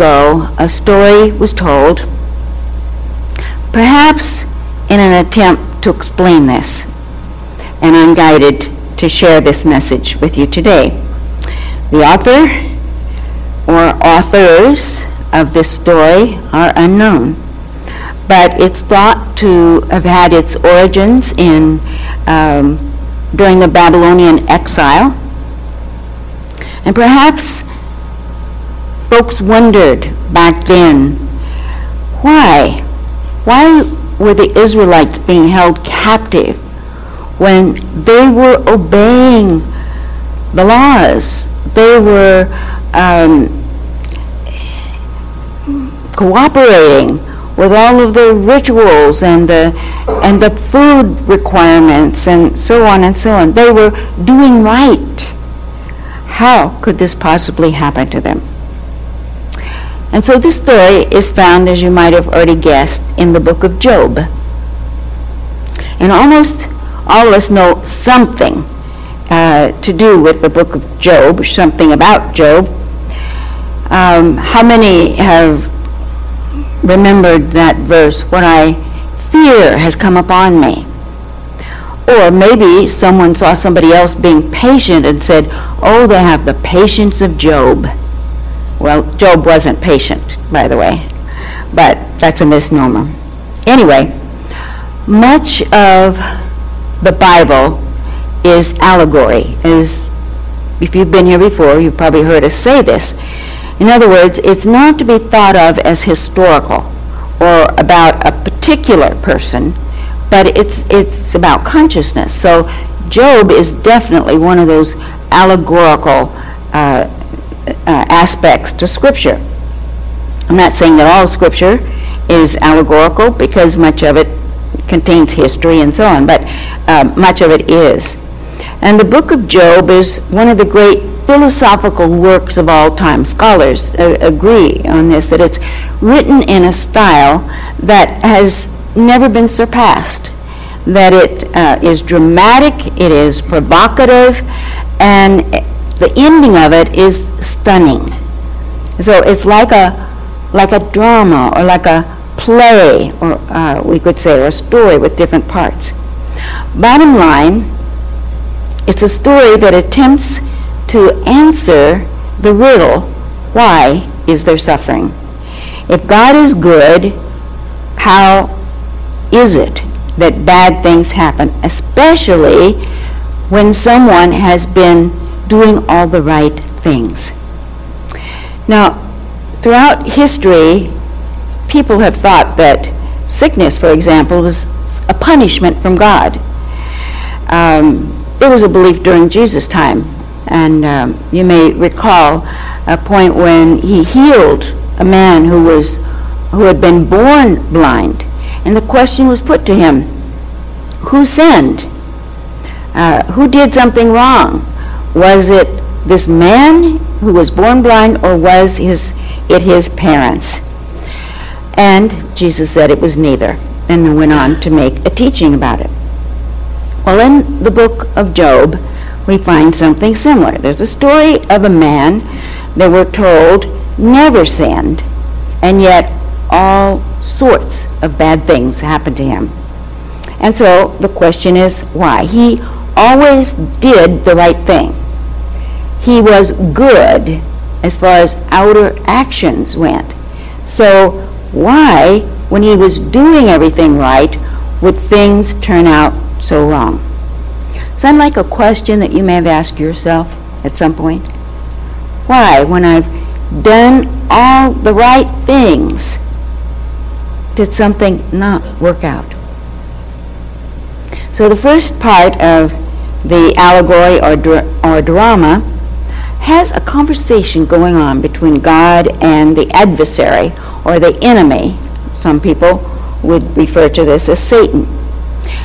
ago, a story was told, perhaps in an attempt to explain this, and I'm guided to share this message with you today. The author or authors of this story are unknown, but it's thought to have had its origins in um, during the Babylonian exile, and perhaps folks wondered back then why why were the Israelites being held captive when they were obeying the laws? They were um, cooperating with all of the rituals and the and the food requirements and so on and so on. They were doing right. How could this possibly happen to them? And so this story is found, as you might have already guessed, in the book of Job. And almost all of us know something uh, to do with the book of Job, something about Job. Um, how many have remembered that verse, What I fear has come upon me? Or maybe someone saw somebody else being patient and said, oh, they have the patience of Job. Well, Job wasn't patient, by the way, but that's a misnomer. Anyway, much of the Bible is allegory. Is if you've been here before, you've probably heard us say this. In other words, it's not to be thought of as historical or about a particular person, but it's it's about consciousness. So Job is definitely one of those allegorical uh, uh, aspects to Scripture. I'm not saying that all Scripture is allegorical because much of it contains history and so on, but uh, much of it is. And the book of Job is one of the great philosophical works of all time. Scholars uh, agree on this, that it's written in a style that has never been surpassed, that it uh, is dramatic, it is provocative, and the ending of it is stunning. So it's like a like a drama or like a play, or uh, we could say, or a story with different parts. Bottom line, it's a story that attempts to answer the riddle, why is there suffering? If God is good, how is it that bad things happen, especially when someone has been doing all the right things. Now, throughout history, people have thought that sickness, for example, was a punishment from God. Um, it was a belief during Jesus' time, and um, you may recall a point when he healed a man who was who had been born blind, and the question was put to him: Who sinned? Uh, who did something wrong? Was it this man who was born blind, or was his, it his parents? And Jesus said it was neither, and then went on to make a teaching about it. Well, in the book of Job, we find something similar. There's a story of a man that we're told never sinned, and yet all sorts of bad things happened to him. And so the question is why? He always did the right thing he was good as far as outer actions went. So why, when he was doing everything right, would things turn out so wrong? Sound like a question that you may have asked yourself at some point? Why, when I've done all the right things, did something not work out? So the first part of the allegory or, or drama has a conversation going on between God and the adversary or the enemy. Some people would refer to this as Satan.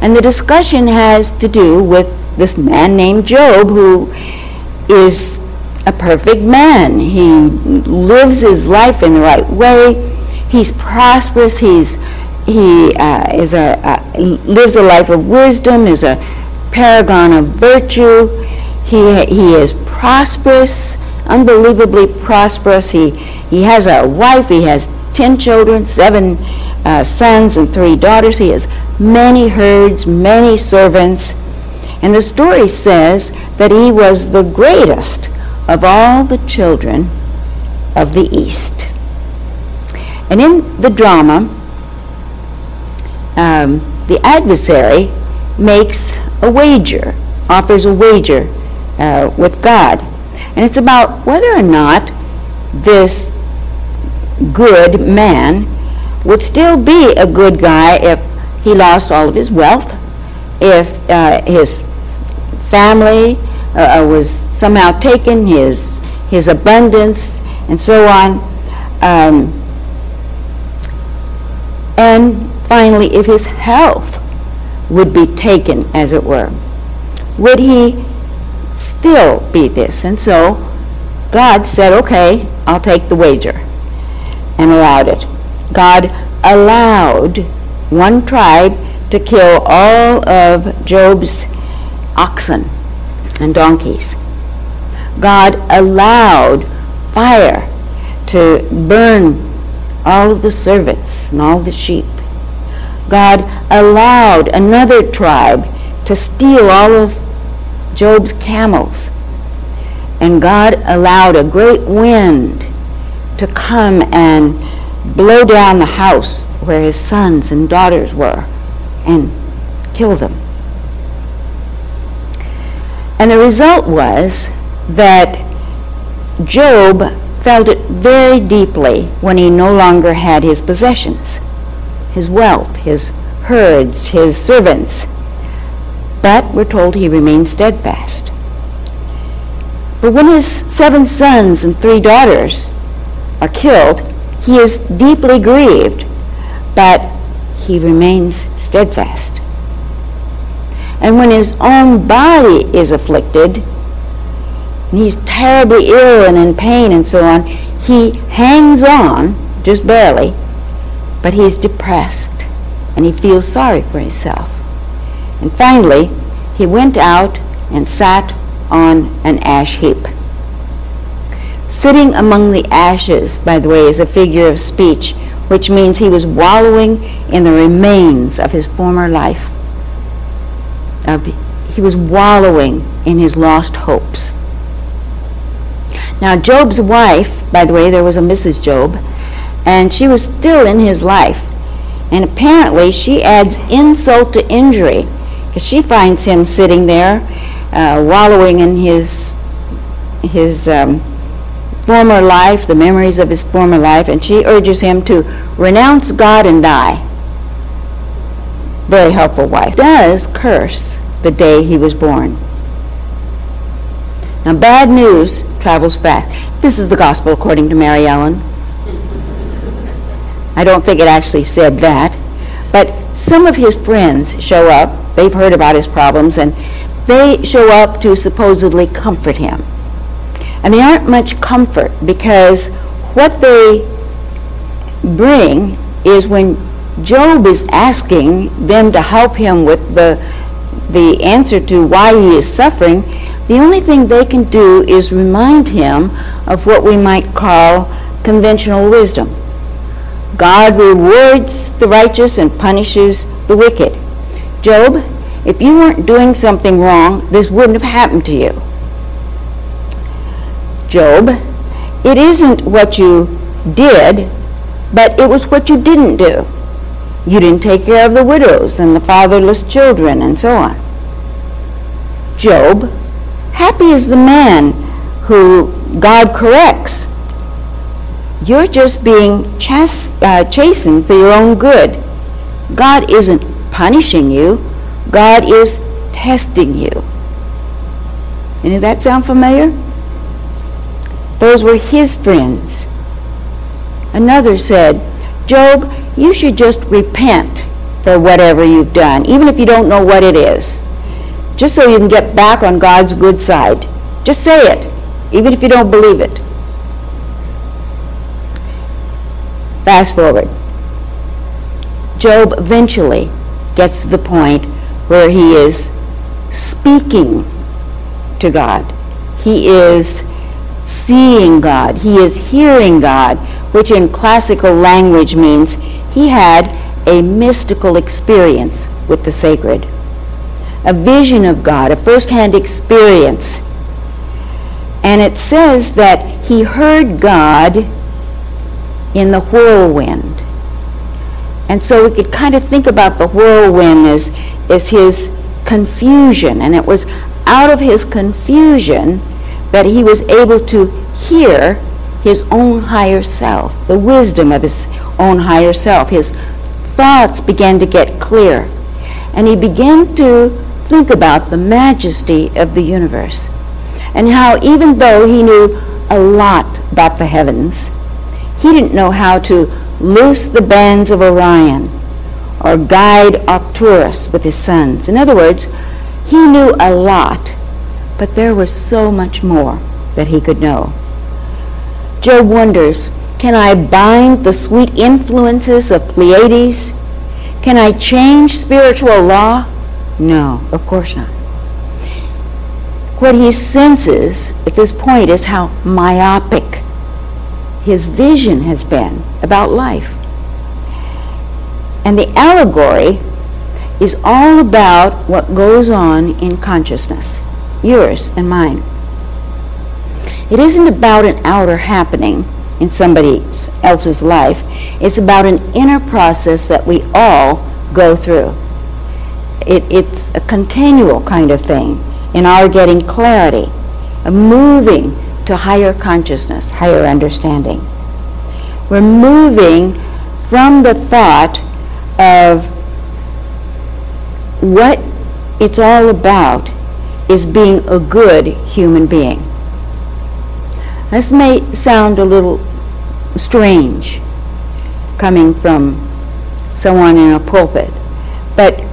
And the discussion has to do with this man named Job who is a perfect man. He lives his life in the right way. He's prosperous. He's he uh, is a uh, lives a life of wisdom. Is a paragon of virtue. He he is prosperous unbelievably prosperous. He, he has a wife, he has 10 children, seven uh, sons, and three daughters. He has many herds, many servants. And the story says that he was the greatest of all the children of the East. And in the drama, um, the adversary makes a wager, offers a wager uh, with God. And it's about whether or not this good man would still be a good guy if he lost all of his wealth, if uh, his family uh, was somehow taken, his, his abundance, and so on. Um, and finally, if his health would be taken, as it were. Would he still be this? And so God said, okay, I'll take the wager, and allowed it. God allowed one tribe to kill all of Job's oxen and donkeys. God allowed fire to burn all of the servants and all the sheep. God allowed another tribe to steal all of Job's camels. And God allowed a great wind to come and blow down the house where his sons and daughters were and kill them. And the result was that Job felt it very deeply when he no longer had his possessions, his wealth, his herds, his servants. But we're told he remained steadfast. But when his seven sons and three daughters are killed, he is deeply grieved, but he remains steadfast. And when his own body is afflicted, and he's terribly ill and in pain and so on, he hangs on, just barely, but he's depressed and he feels sorry for himself. And finally, he went out and sat on an ash heap. Sitting among the ashes, by the way, is a figure of speech, which means he was wallowing in the remains of his former life of he was wallowing in his lost hopes. Now, Job's wife, by the way, there was a Mrs. Job, and she was still in his life. And apparently, she adds insult to injury because she finds him sitting there, uh, wallowing in his his um, former life, the memories of his former life, and she urges him to renounce God and die very helpful wife, does curse the day he was born. Now, bad news travels fast. This is the gospel according to Mary Ellen. I don't think it actually said that. But some of his friends show up. They've heard about his problems, and they show up to supposedly comfort him. And they aren't much comfort because what they bring is when Job is asking them to help him with the, the answer to why he is suffering. The only thing they can do is remind him of what we might call conventional wisdom. God rewards the righteous and punishes the wicked. Job, if you weren't doing something wrong, this wouldn't have happened to you. Job, it isn't what you did, but it was what you didn't do. You didn't take care of the widows and the fatherless children and so on. Job, happy is the man who God corrects. You're just being chas- uh, chastened for your own good. God isn't punishing you. God is testing you. Any of that sound familiar? Those were his friends. Another said, Job, you should just repent for whatever you've done, even if you don't know what it is, just so you can get back on God's good side. Just say it, even if you don't believe it. Fast forward. Job eventually gets to the point where he is speaking to God. He is seeing God. He is hearing God, which in classical language means he had a mystical experience with the sacred, a vision of God, a first-hand experience. And it says that he heard God in the whirlwind. And so we could kind of think about the whirlwind as, as his confusion. And it was out of his confusion that he was able to hear his own higher self, the wisdom of his own higher self. His thoughts began to get clear. And he began to think about the majesty of the universe and how even though he knew a lot about the heavens, he didn't know how to loose the bands of Orion or guide Arcturus with his sons. In other words, he knew a lot, but there was so much more that he could know. Job wonders, can I bind the sweet influences of Pleiades? Can I change spiritual law? No, of course not. What he senses at this point is how myopic his vision has been about life. And the allegory is all about what goes on in consciousness, yours and mine. It isn't about an outer happening in somebody else's life. It's about an inner process that we all go through. It, it's a continual kind of thing in our getting clarity, a moving to higher consciousness, higher understanding. We're moving from the thought of what it's all about is being a good human being. This may sound a little strange coming from someone in a pulpit, but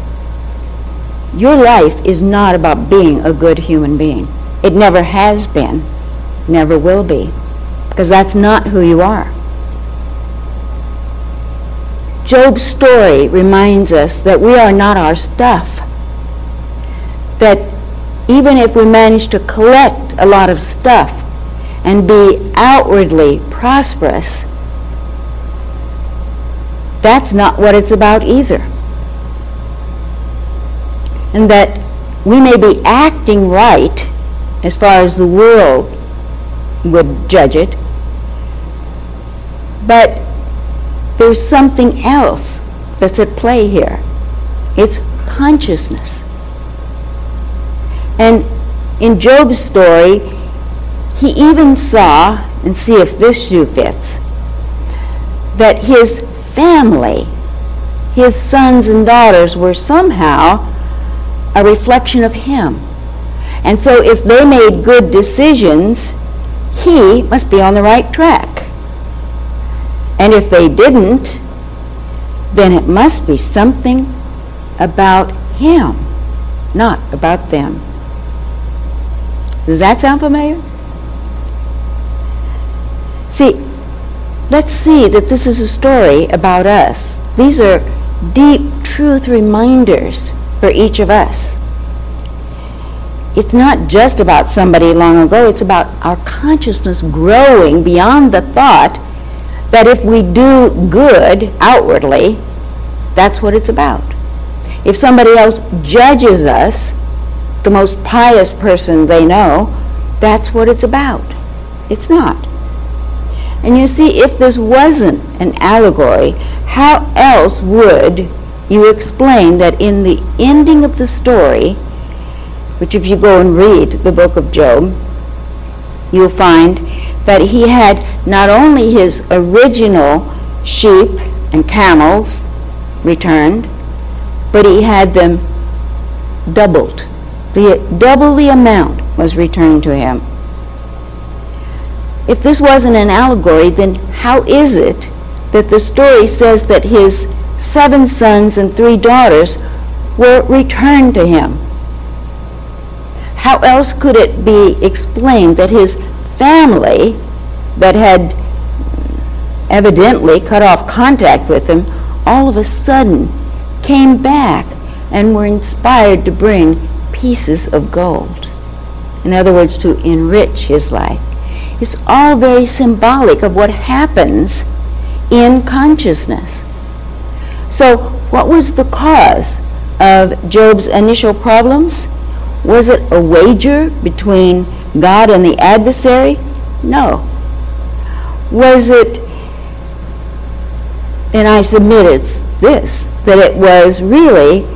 your life is not about being a good human being. It never has been, never will be, because that's not who you are. Job's story reminds us that we are not our stuff. That even if we manage to collect a lot of stuff and be outwardly prosperous, that's not what it's about either. And that we may be acting right as far as the world would judge it, but there's something else that's at play here. It's consciousness. And in Job's story, he even saw, and see if this shoe fits, that his family, his sons and daughters, were somehow a reflection of him. And so if they made good decisions, he must be on the right track. And if they didn't, then it must be something about him, not about them. Does that sound familiar? See, let's see that this is a story about us. These are deep truth reminders for each of us. It's not just about somebody long ago, it's about our consciousness growing beyond the thought that if we do good outwardly, that's what it's about. If somebody else judges us, the most pious person they know, that's what it's about. It's not. And you see, if this wasn't an allegory, how else would you explain that in the ending of the story, which if you go and read the book of Job, you'll find that he had not only his original sheep and camels returned, but he had them doubled. The, double the amount was returned to him. If this wasn't an allegory, then how is it that the story says that his seven sons and three daughters were returned to him? How else could it be explained that his family that had evidently cut off contact with him all of a sudden came back and were inspired to bring pieces of gold. In other words, to enrich his life. It's all very symbolic of what happens in consciousness. So, what was the cause of Job's initial problems? Was it a wager between God and the adversary? No. Was it, and I submit it's this, that it was really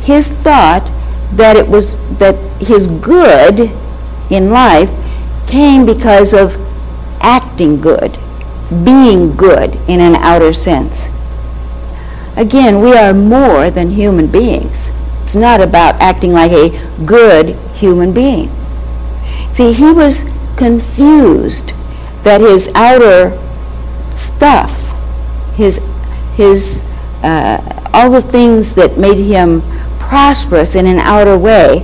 his thought that it was that his good in life came because of acting good, being good in an outer sense. Again, we are more than human beings. It's not about acting like a good human being. See, he was confused that his outer stuff, his, his, uh, all the things that made him prosperous in an outer way,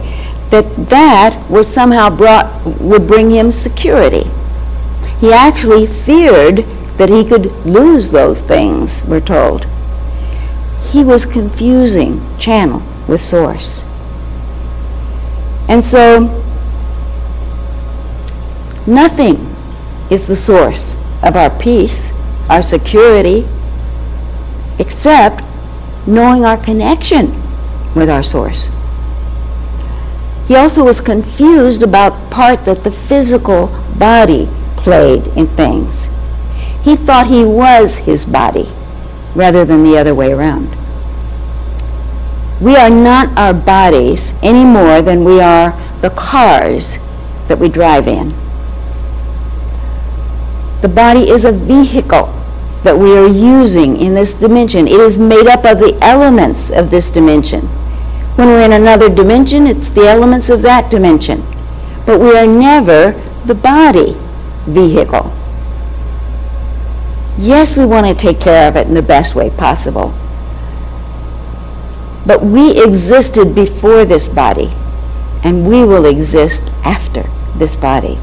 that that was somehow brought, would bring him security. He actually feared that he could lose those things, we're told. He was confusing channel with source. And so, nothing is the source of our peace, our security, except knowing our connection with our source. He also was confused about part that the physical body played in things. He thought he was his body rather than the other way around. We are not our bodies any more than we are the cars that we drive in. The body is a vehicle that we are using in this dimension. It is made up of the elements of this dimension. When we're in another dimension, it's the elements of that dimension. But we are never the body vehicle. Yes, we want to take care of it in the best way possible. But we existed before this body, and we will exist after this body.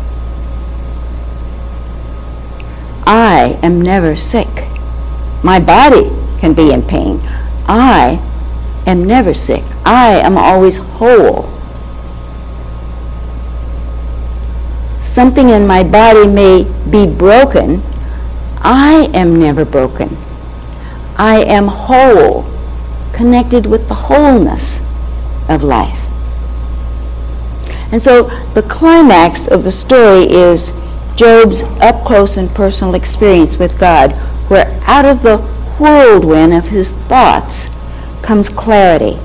I am never sick. My body can be in pain. I am never sick. I am always whole. Something in my body may be broken. I am never broken. I am whole connected with the wholeness of life. And so the climax of the story is Job's up close and personal experience with God, where out of the whirlwind of his thoughts comes clarity.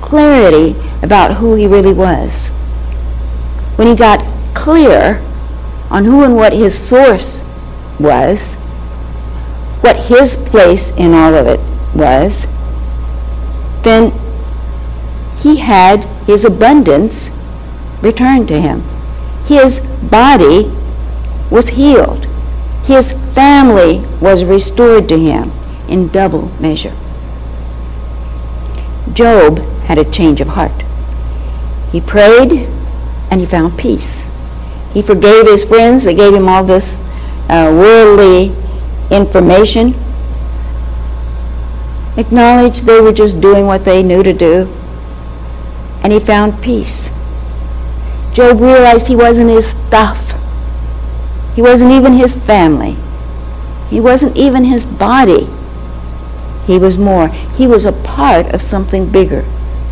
Clarity about who he really was. When he got clear on who and what his source was, what his place in all of it was, then he had his abundance returned to him. His body was healed. His family was restored to him in double measure. Job had a change of heart. He prayed and he found peace. He forgave his friends that gave him all this uh, worldly information acknowledged they were just doing what they knew to do, and he found peace. Job realized he wasn't his stuff. He wasn't even his family. He wasn't even his body. He was more. He was a part of something bigger,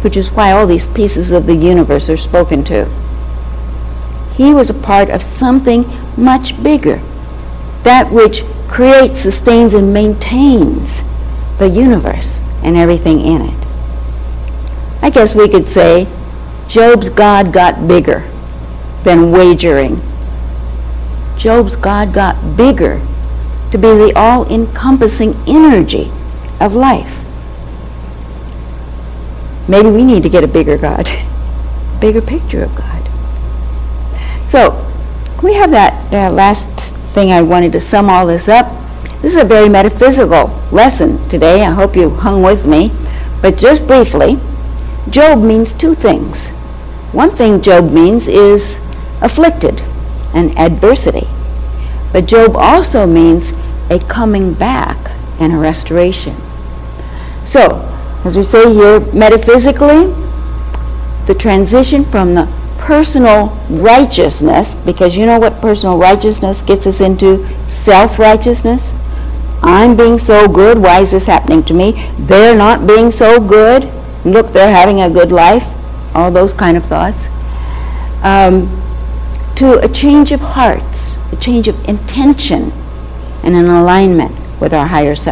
which is why all these pieces of the universe are spoken to. He was a part of something much bigger, that which creates, sustains, and maintains the universe and everything in it. I guess we could say Job's God got bigger than wagering. Job's God got bigger to be the all encompassing energy of life. Maybe we need to get a bigger God, bigger picture of God. So, we have that uh, last thing I wanted to sum all this up. This is a very metaphysical lesson today. I hope you hung with me. But just briefly, Job means two things. One thing Job means is afflicted and adversity. But Job also means a coming back and a restoration. So, as we say here, metaphysically, the transition from the personal righteousness, because you know what personal righteousness gets us into self-righteousness. I'm being so good, why is this happening to me? They're not being so good, look, they're having a good life, all those kind of thoughts. Um, to a change of hearts, a change of intention, and an alignment with our higher self.